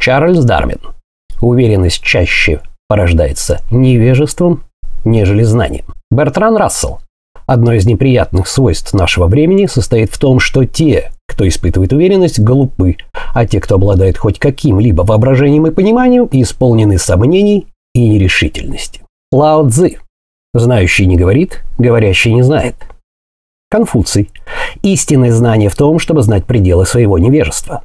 Чарльз Дарвин. Уверенность чаще порождается невежеством, нежели знанием. Бертран Рассел. Одно из неприятных свойств нашего времени состоит в том, что те, кто испытывает уверенность, глупы, а те, кто обладает хоть каким-либо воображением и пониманием, исполнены сомнений и нерешительности. Лао Цзы. Знающий не говорит, говорящий не знает. Конфуций. Истинное знание в том, чтобы знать пределы своего невежества.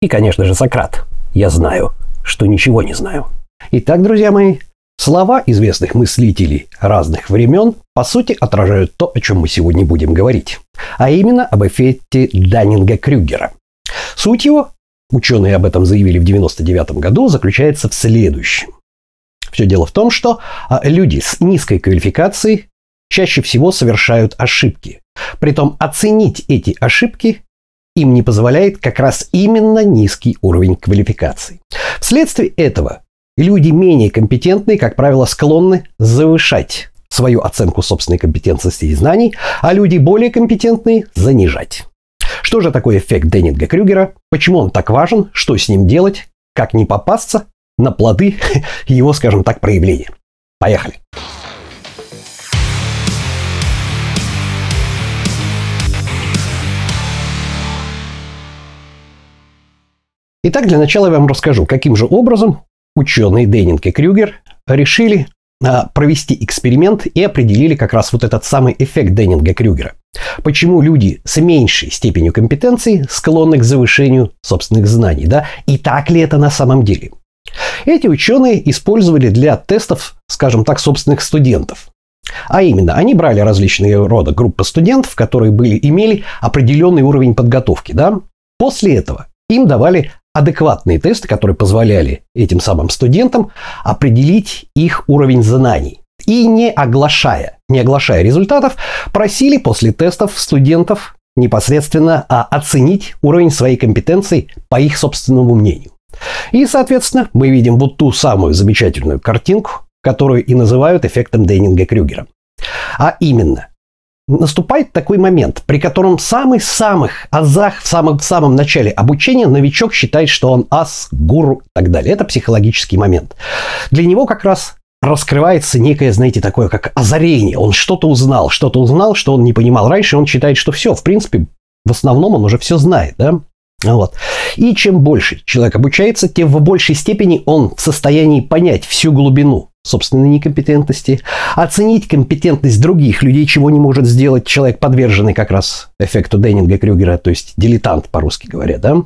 И, конечно же, Сократ. Я знаю, что ничего не знаю. Итак, друзья мои, слова известных мыслителей разных времен по сути отражают то, о чем мы сегодня будем говорить, а именно об эффекте Даннинга-Крюгера. Суть его, ученые об этом заявили в 1999 году, заключается в следующем. Все дело в том, что а, люди с низкой квалификацией чаще всего совершают ошибки. Притом оценить эти ошибки им не позволяет как раз именно низкий уровень квалификации. Вследствие этого люди менее компетентные, как правило, склонны завышать свою оценку собственной компетентности и знаний, а люди более компетентные – занижать. Что же такое эффект Деннинга-Крюгера? Почему он так важен? Что с ним делать? Как не попасться на плоды его, скажем так, проявления? Поехали! Итак, для начала я вам расскажу, каким же образом ученые Деннинг и Крюгер решили а, провести эксперимент и определили как раз вот этот самый эффект Деннинга-Крюгера. Почему люди с меньшей степенью компетенции склонны к завышению собственных знаний, да? И так ли это на самом деле? Эти ученые использовали для тестов, скажем так, собственных студентов. А именно, они брали различные рода группы студентов, которые были, имели определенный уровень подготовки. Да? После этого им давали адекватные тесты, которые позволяли этим самым студентам определить их уровень знаний. И не оглашая, не оглашая результатов, просили после тестов студентов непосредственно а, оценить уровень своей компетенции по их собственному мнению. И, соответственно, мы видим вот ту самую замечательную картинку, которую и называют эффектом Дейнинга-Крюгера. А именно, наступает такой момент, при котором самый самых азах в самом, в самом начале обучения новичок считает, что он ас, гуру и так далее. Это психологический момент. Для него как раз раскрывается некое, знаете, такое как озарение. Он что-то узнал, что-то узнал, что он не понимал раньше, он считает, что все, в принципе, в основном он уже все знает, да? Вот. И чем больше человек обучается, тем в большей степени он в состоянии понять всю глубину собственной некомпетентности, оценить компетентность других людей, чего не может сделать человек, подверженный как раз эффекту Деннинга-Крюгера, то есть дилетант, по-русски говоря, да?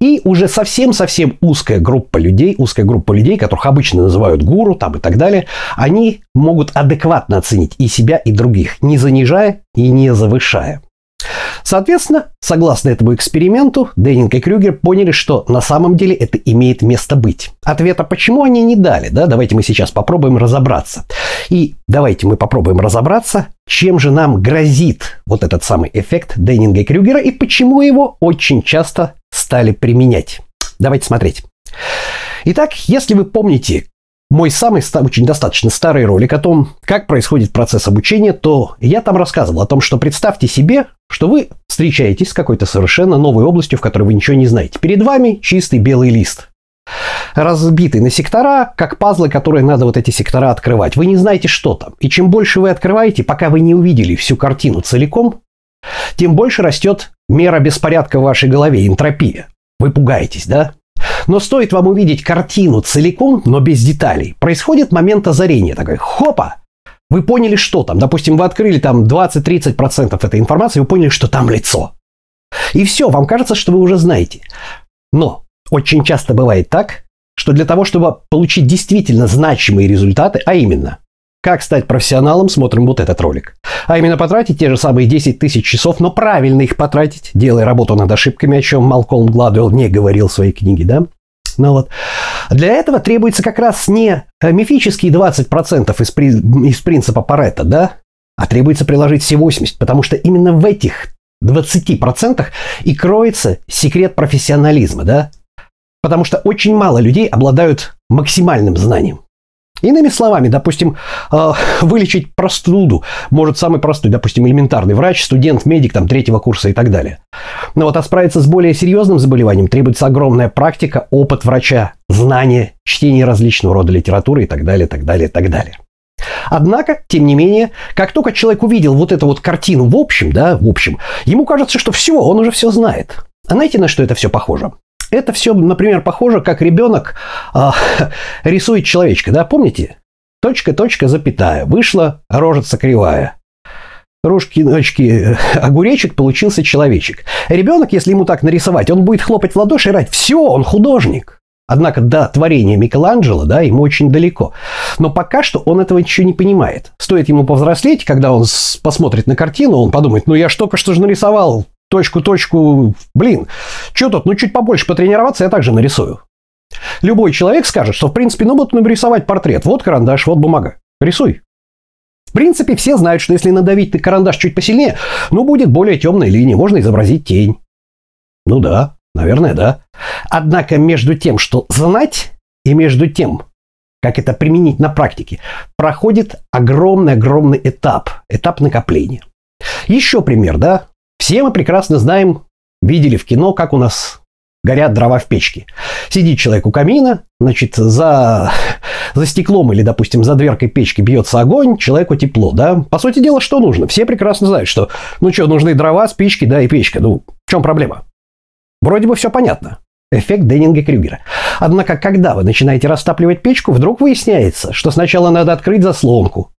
И уже совсем-совсем узкая группа людей, узкая группа людей, которых обычно называют гуру там и так далее, они могут адекватно оценить и себя, и других, не занижая и не завышая. Соответственно, согласно этому эксперименту, Деннинг и Крюгер поняли, что на самом деле это имеет место быть. Ответа, почему они не дали, да, давайте мы сейчас попробуем разобраться. И давайте мы попробуем разобраться, чем же нам грозит вот этот самый эффект Деннинга и Крюгера и почему его очень часто стали применять. Давайте смотреть. Итак, если вы помните, мой самый очень достаточно старый ролик о том, как происходит процесс обучения, то я там рассказывал о том, что представьте себе, что вы встречаетесь с какой-то совершенно новой областью, в которой вы ничего не знаете. Перед вами чистый белый лист, разбитый на сектора, как пазлы, которые надо вот эти сектора открывать. Вы не знаете, что там. И чем больше вы открываете, пока вы не увидели всю картину целиком, тем больше растет мера беспорядка в вашей голове, энтропия. Вы пугаетесь, да? Но стоит вам увидеть картину целиком, но без деталей, происходит момент озарения. Такой, хопа, вы поняли, что там. Допустим, вы открыли там 20-30% этой информации, вы поняли, что там лицо. И все, вам кажется, что вы уже знаете. Но очень часто бывает так, что для того, чтобы получить действительно значимые результаты, а именно как стать профессионалом, смотрим вот этот ролик. А именно потратить те же самые 10 тысяч часов, но правильно их потратить, делая работу над ошибками, о чем Малкольм Гладуэлл не говорил в своей книге, да? Ну вот. Для этого требуется как раз не мифические 20% из, при, из принципа Паретта, да? А требуется приложить все 80%, потому что именно в этих 20% и кроется секрет профессионализма, да? Потому что очень мало людей обладают максимальным знанием. Иными словами, допустим, э, вылечить простуду может самый простой, допустим, элементарный врач, студент, медик там, третьего курса и так далее. Но вот а справиться с более серьезным заболеванием требуется огромная практика, опыт врача, знания, чтение различного рода литературы и так далее, так далее, так далее. Однако, тем не менее, как только человек увидел вот эту вот картину в общем, да, в общем, ему кажется, что все, он уже все знает. А знаете, на что это все похоже? Это все, например, похоже, как ребенок э, рисует человечка, да, помните? Точка, точка, запятая. Вышла рожица кривая. Рожки, ночки, огуречек, получился человечек. Ребенок, если ему так нарисовать, он будет хлопать в ладоши и рать. Все, он художник. Однако до творения Микеланджело, да, ему очень далеко. Но пока что он этого еще не понимает. Стоит ему повзрослеть, когда он посмотрит на картину, он подумает, ну я ж только что же нарисовал точку-точку, блин, что тут, ну чуть побольше потренироваться, я также нарисую. Любой человек скажет, что в принципе, ну вот нарисовать портрет, вот карандаш, вот бумага, рисуй. В принципе, все знают, что если надавить на карандаш чуть посильнее, ну будет более темная линия, можно изобразить тень. Ну да, наверное, да. Однако между тем, что знать, и между тем, как это применить на практике, проходит огромный-огромный этап, этап накопления. Еще пример, да? Все мы прекрасно знаем, видели в кино, как у нас горят дрова в печке. Сидит человек у камина, значит, за, за стеклом или, допустим, за дверкой печки бьется огонь, человеку тепло, да? По сути дела, что нужно? Все прекрасно знают, что, ну что, нужны дрова, спички, да, и печка. Ну, в чем проблема? Вроде бы все понятно. Эффект Деннинга-Крюгера. Однако, когда вы начинаете растапливать печку, вдруг выясняется, что сначала надо открыть заслонку,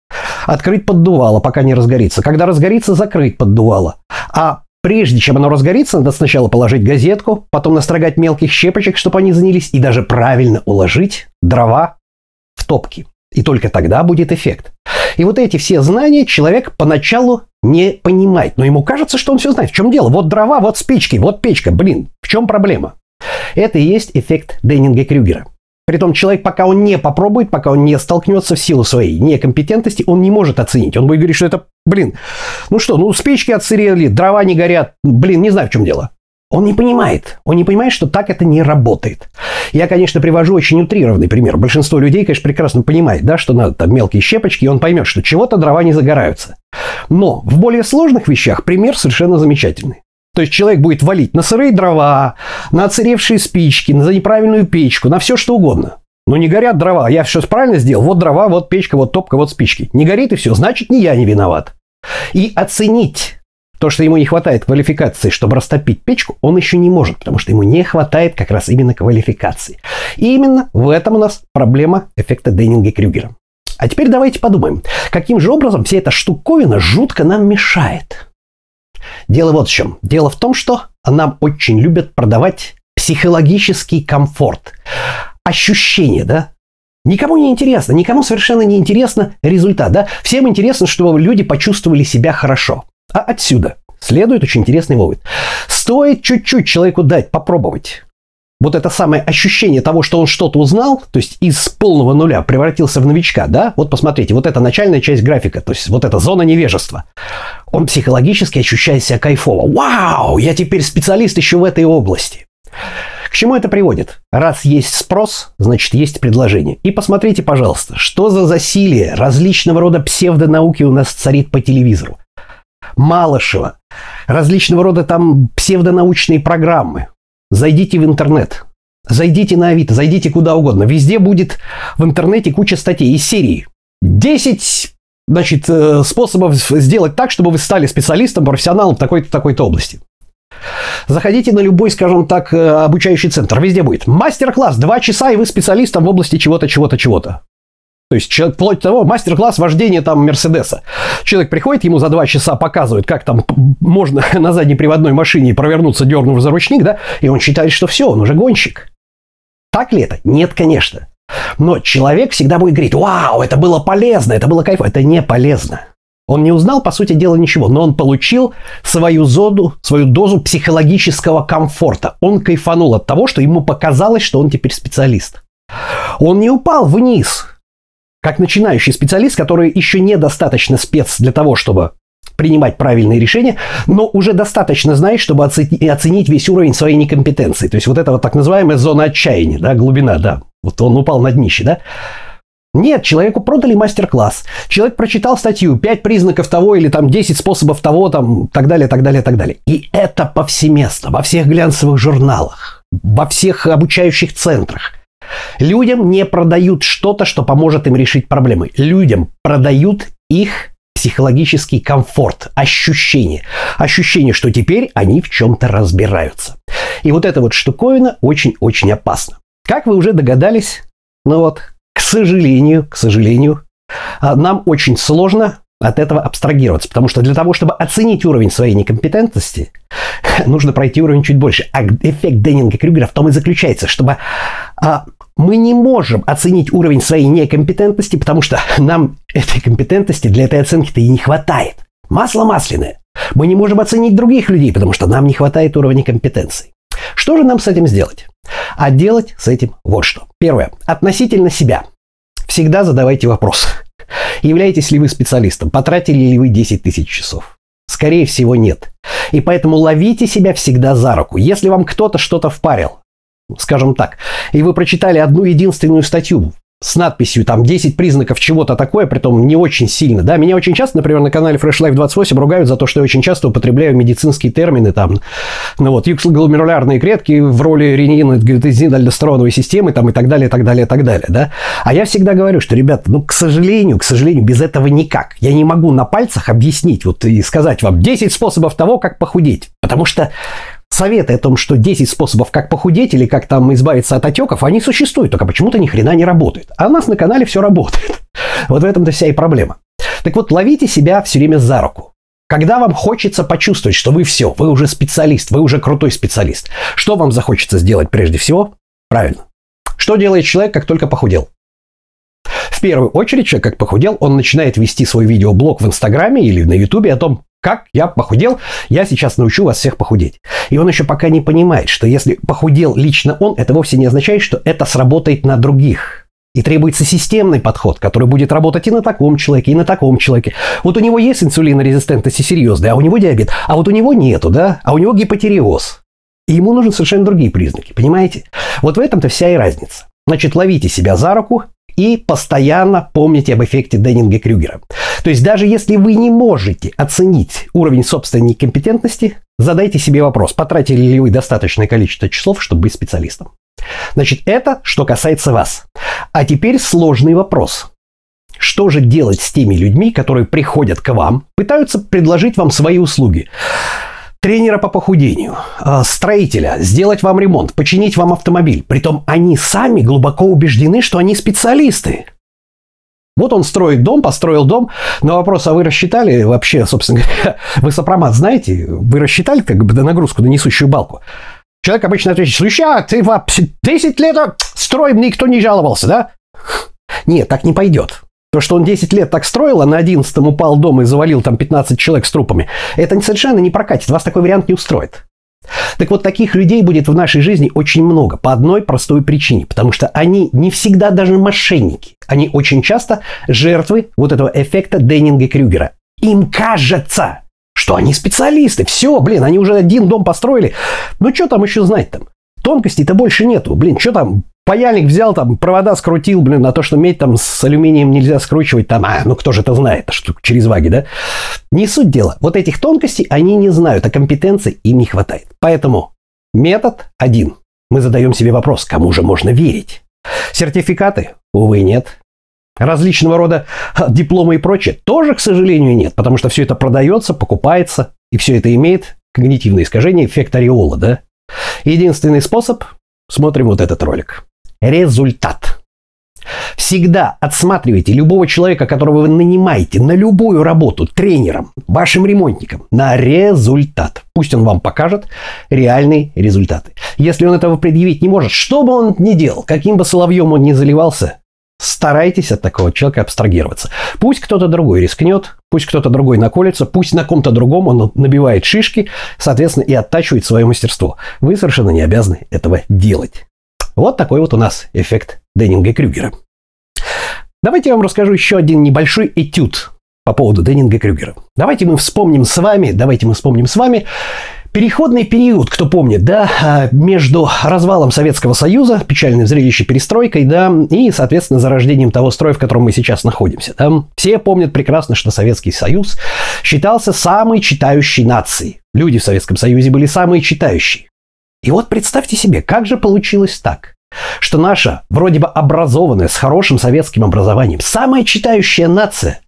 Открыть поддувало, пока не разгорится. Когда разгорится, закрыть поддувало. А прежде чем оно разгорится, надо сначала положить газетку, потом настрогать мелких щепочек, чтобы они занялись, и даже правильно уложить дрова в топки. И только тогда будет эффект. И вот эти все знания человек поначалу не понимает. Но ему кажется, что он все знает. В чем дело? Вот дрова, вот спички, вот печка. Блин, в чем проблема? Это и есть эффект Деннинга-Крюгера. Притом человек, пока он не попробует, пока он не столкнется в силу своей некомпетентности, он не может оценить. Он будет говорить, что это, блин, ну что, ну спички отсырели, дрова не горят, блин, не знаю, в чем дело. Он не понимает. Он не понимает, что так это не работает. Я, конечно, привожу очень утрированный пример. Большинство людей, конечно, прекрасно понимает, да, что надо там мелкие щепочки, и он поймет, что чего-то дрова не загораются. Но в более сложных вещах пример совершенно замечательный. То есть человек будет валить на сырые дрова, на оцаревшие спички, на неправильную печку, на все что угодно. Но не горят дрова. Я все правильно сделал. Вот дрова, вот печка, вот топка, вот спички. Не горит и все. Значит, не я не виноват. И оценить то, что ему не хватает квалификации, чтобы растопить печку, он еще не может, потому что ему не хватает как раз именно квалификации. И именно в этом у нас проблема эффекта Деннинга-Крюгера. А теперь давайте подумаем, каким же образом вся эта штуковина жутко нам мешает. Дело вот в чем. Дело в том, что нам очень любят продавать психологический комфорт. Ощущение, да? Никому не интересно, никому совершенно не интересно результат, да? Всем интересно, чтобы люди почувствовали себя хорошо. А отсюда следует очень интересный вывод. Стоит чуть-чуть человеку дать попробовать вот это самое ощущение того, что он что-то узнал, то есть из полного нуля превратился в новичка, да, вот посмотрите, вот это начальная часть графика, то есть вот эта зона невежества, он психологически ощущает себя кайфово. Вау, я теперь специалист еще в этой области. К чему это приводит? Раз есть спрос, значит есть предложение. И посмотрите, пожалуйста, что за засилие различного рода псевдонауки у нас царит по телевизору. Малышева, различного рода там псевдонаучные программы. Зайдите в интернет, зайдите на Авито, зайдите куда угодно. Везде будет в интернете куча статей из серии. 10 значит, э, способов сделать так, чтобы вы стали специалистом, профессионалом в такой-то такой-то области. Заходите на любой, скажем так, э, обучающий центр. Везде будет мастер-класс, два часа, и вы специалистом в области чего-то, чего-то, чего-то. То есть, вплоть до того, мастер-класс вождения там Мерседеса. Человек приходит, ему за два часа показывают, как там можно на задней приводной машине провернуться, дернув за ручник, да, и он считает, что все, он уже гонщик. Так ли это? Нет, конечно. Но человек всегда будет говорить, вау, это было полезно, это было кайфово. Это не полезно. Он не узнал, по сути дела, ничего, но он получил свою зоду, свою дозу психологического комфорта. Он кайфанул от того, что ему показалось, что он теперь специалист. Он не упал вниз, как начинающий специалист, который еще недостаточно спец для того, чтобы принимать правильные решения, но уже достаточно знает, чтобы оценить весь уровень своей некомпетенции. То есть вот это вот так называемая зона отчаяния, да, глубина, да. Вот он упал на днище, да. Нет, человеку продали мастер-класс. Человек прочитал статью, 5 признаков того или там 10 способов того, там, так далее, так далее, так далее. И это повсеместно, во всех глянцевых журналах, во всех обучающих центрах. Людям не продают что-то, что поможет им решить проблемы. Людям продают их психологический комфорт, ощущение. Ощущение, что теперь они в чем-то разбираются. И вот эта вот штуковина очень-очень опасна. Как вы уже догадались, ну вот, к сожалению, к сожалению, а, нам очень сложно от этого абстрагироваться, потому что для того, чтобы оценить уровень своей некомпетентности, нужно пройти уровень чуть больше. А эффект Деннинга-Крюгера в том и заключается, чтобы а, мы не можем оценить уровень своей некомпетентности, потому что нам этой компетентности для этой оценки-то и не хватает. Масло масляное. Мы не можем оценить других людей, потому что нам не хватает уровня компетенции. Что же нам с этим сделать? А делать с этим вот что. Первое. Относительно себя. Всегда задавайте вопрос. Являетесь ли вы специалистом? Потратили ли вы 10 тысяч часов? Скорее всего, нет. И поэтому ловите себя всегда за руку. Если вам кто-то что-то впарил, скажем так, и вы прочитали одну единственную статью с надписью там 10 признаков чего-то такое, притом не очень сильно. Да, меня очень часто, например, на канале Fresh Life 28 ругают за то, что я очень часто употребляю медицинские термины там, ну вот, юксогломерулярные клетки в роли ренина, альдостероновой системы там и так далее, и так далее, и так далее, да. А я всегда говорю, что, ребята, ну, к сожалению, к сожалению, без этого никак. Я не могу на пальцах объяснить вот и сказать вам 10 способов того, как похудеть. Потому что советы о том, что 10 способов, как похудеть или как там избавиться от отеков, они существуют, только почему-то ни хрена не работают. А у нас на канале все работает. Вот в этом-то вся и проблема. Так вот, ловите себя все время за руку. Когда вам хочется почувствовать, что вы все, вы уже специалист, вы уже крутой специалист, что вам захочется сделать прежде всего? Правильно. Что делает человек, как только похудел? В первую очередь, человек как похудел, он начинает вести свой видеоблог в Инстаграме или на Ютубе о том, как я похудел, я сейчас научу вас всех похудеть. И он еще пока не понимает, что если похудел лично он, это вовсе не означает, что это сработает на других. И требуется системный подход, который будет работать и на таком человеке, и на таком человеке. Вот у него есть инсулинорезистентность серьезная, а у него диабет, а вот у него нету, да, а у него гипотереоз. И ему нужны совершенно другие признаки, понимаете? Вот в этом-то вся и разница. Значит, ловите себя за руку и постоянно помните об эффекте Деннинга-Крюгера. То есть даже если вы не можете оценить уровень собственной компетентности, задайте себе вопрос, потратили ли вы достаточное количество часов, чтобы быть специалистом. Значит, это что касается вас. А теперь сложный вопрос. Что же делать с теми людьми, которые приходят к вам, пытаются предложить вам свои услуги? Тренера по похудению, э, строителя, сделать вам ремонт, починить вам автомобиль. Притом они сами глубоко убеждены, что они специалисты. Вот он строит дом, построил дом. На вопрос, а вы рассчитали вообще, собственно говоря, вы сопромат знаете? Вы рассчитали как бы нагрузку на несущую балку? Человек обычно отвечает, слушай, а ты вообще 10 лет строим, никто не жаловался, да? Нет, так не пойдет. То, что он 10 лет так строил, а на 11 упал дом и завалил там 15 человек с трупами, это совершенно не прокатит. Вас такой вариант не устроит. Так вот, таких людей будет в нашей жизни очень много по одной простой причине, потому что они не всегда даже мошенники. Они очень часто жертвы вот этого эффекта Деннинга-Крюгера. Им кажется, что они специалисты. Все, блин, они уже один дом построили. Ну, что там еще знать там? Тонкостей-то больше нету. Блин, что там Паяльник взял там, провода скрутил, блин, на то, что медь там с алюминием нельзя скручивать, там, а, ну кто же это знает, что через ваги, да? Не суть дела. Вот этих тонкостей они не знают, а компетенции им не хватает. Поэтому метод один. Мы задаем себе вопрос, кому же можно верить? Сертификаты? Увы, нет. Различного рода дипломы и прочее тоже, к сожалению, нет, потому что все это продается, покупается, и все это имеет когнитивное искажение, эффект ореола, да? Единственный способ – смотрим вот этот ролик результат. Всегда отсматривайте любого человека, которого вы нанимаете на любую работу тренером, вашим ремонтником, на результат. Пусть он вам покажет реальные результаты. Если он этого предъявить не может, что бы он ни делал, каким бы соловьем он ни заливался, старайтесь от такого человека абстрагироваться. Пусть кто-то другой рискнет, пусть кто-то другой наколется, пусть на ком-то другом он набивает шишки, соответственно, и оттачивает свое мастерство. Вы совершенно не обязаны этого делать. Вот такой вот у нас эффект Деннинга-Крюгера. Давайте я вам расскажу еще один небольшой этюд по поводу Деннинга-Крюгера. Давайте мы вспомним с вами, давайте мы вспомним с вами Переходный период, кто помнит, да, а, между развалом Советского Союза, печальным зрелище перестройкой, да, и, соответственно, зарождением того строя, в котором мы сейчас находимся. Да. Все помнят прекрасно, что Советский Союз считался самой читающей нацией. Люди в Советском Союзе были самые читающие. И вот представьте себе, как же получилось так, что наша, вроде бы образованная, с хорошим советским образованием, самая читающая нация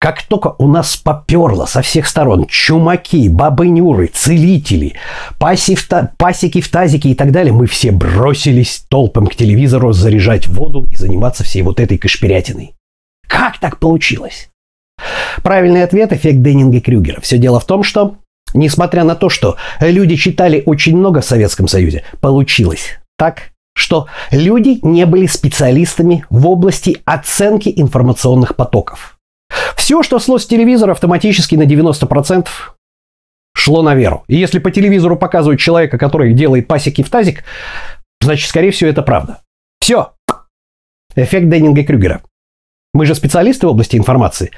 как только у нас поперло со всех сторон чумаки, бабы-нюры, целители, паси пасеки в тазике и так далее, мы все бросились толпом к телевизору заряжать воду и заниматься всей вот этой кашпирятиной. Как так получилось? Правильный ответ – эффект Деннинга-Крюгера. Все дело в том, что, несмотря на то, что люди читали очень много в Советском Союзе, получилось так, что люди не были специалистами в области оценки информационных потоков – все, что шло с телевизора, автоматически на 90% шло на веру. И если по телевизору показывают человека, который делает пасеки в тазик, значит, скорее всего, это правда. Все. Эффект Деннинга-Крюгера. Мы же специалисты в области информации.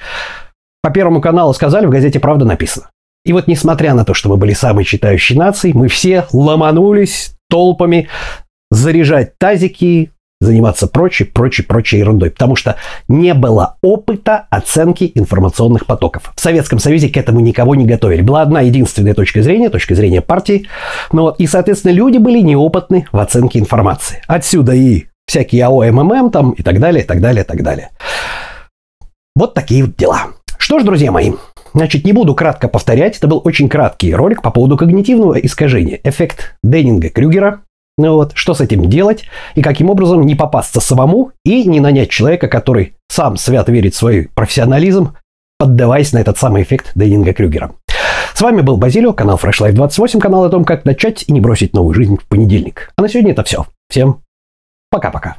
По Первому каналу сказали, в газете «Правда» написано. И вот несмотря на то, что мы были самой читающей нацией, мы все ломанулись толпами заряжать тазики, заниматься прочей, прочей, прочей ерундой, потому что не было опыта оценки информационных потоков. В Советском Союзе к этому никого не готовили. Была одна единственная точка зрения, точка зрения партии, но и, соответственно, люди были неопытны в оценке информации. Отсюда и всякие АО, МММ там и так далее, и так далее, и так далее. Вот такие вот дела. Что ж, друзья мои, Значит, не буду кратко повторять, это был очень краткий ролик по поводу когнитивного искажения. Эффект Деннинга-Крюгера, ну вот, что с этим делать и каким образом не попасться самому и не нанять человека, который сам свят верит в свой профессионализм, поддаваясь на этот самый эффект Дейнинга Крюгера. С вами был Базилио, канал Fresh Life 28, канал о том, как начать и не бросить новую жизнь в понедельник. А на сегодня это все. Всем пока-пока.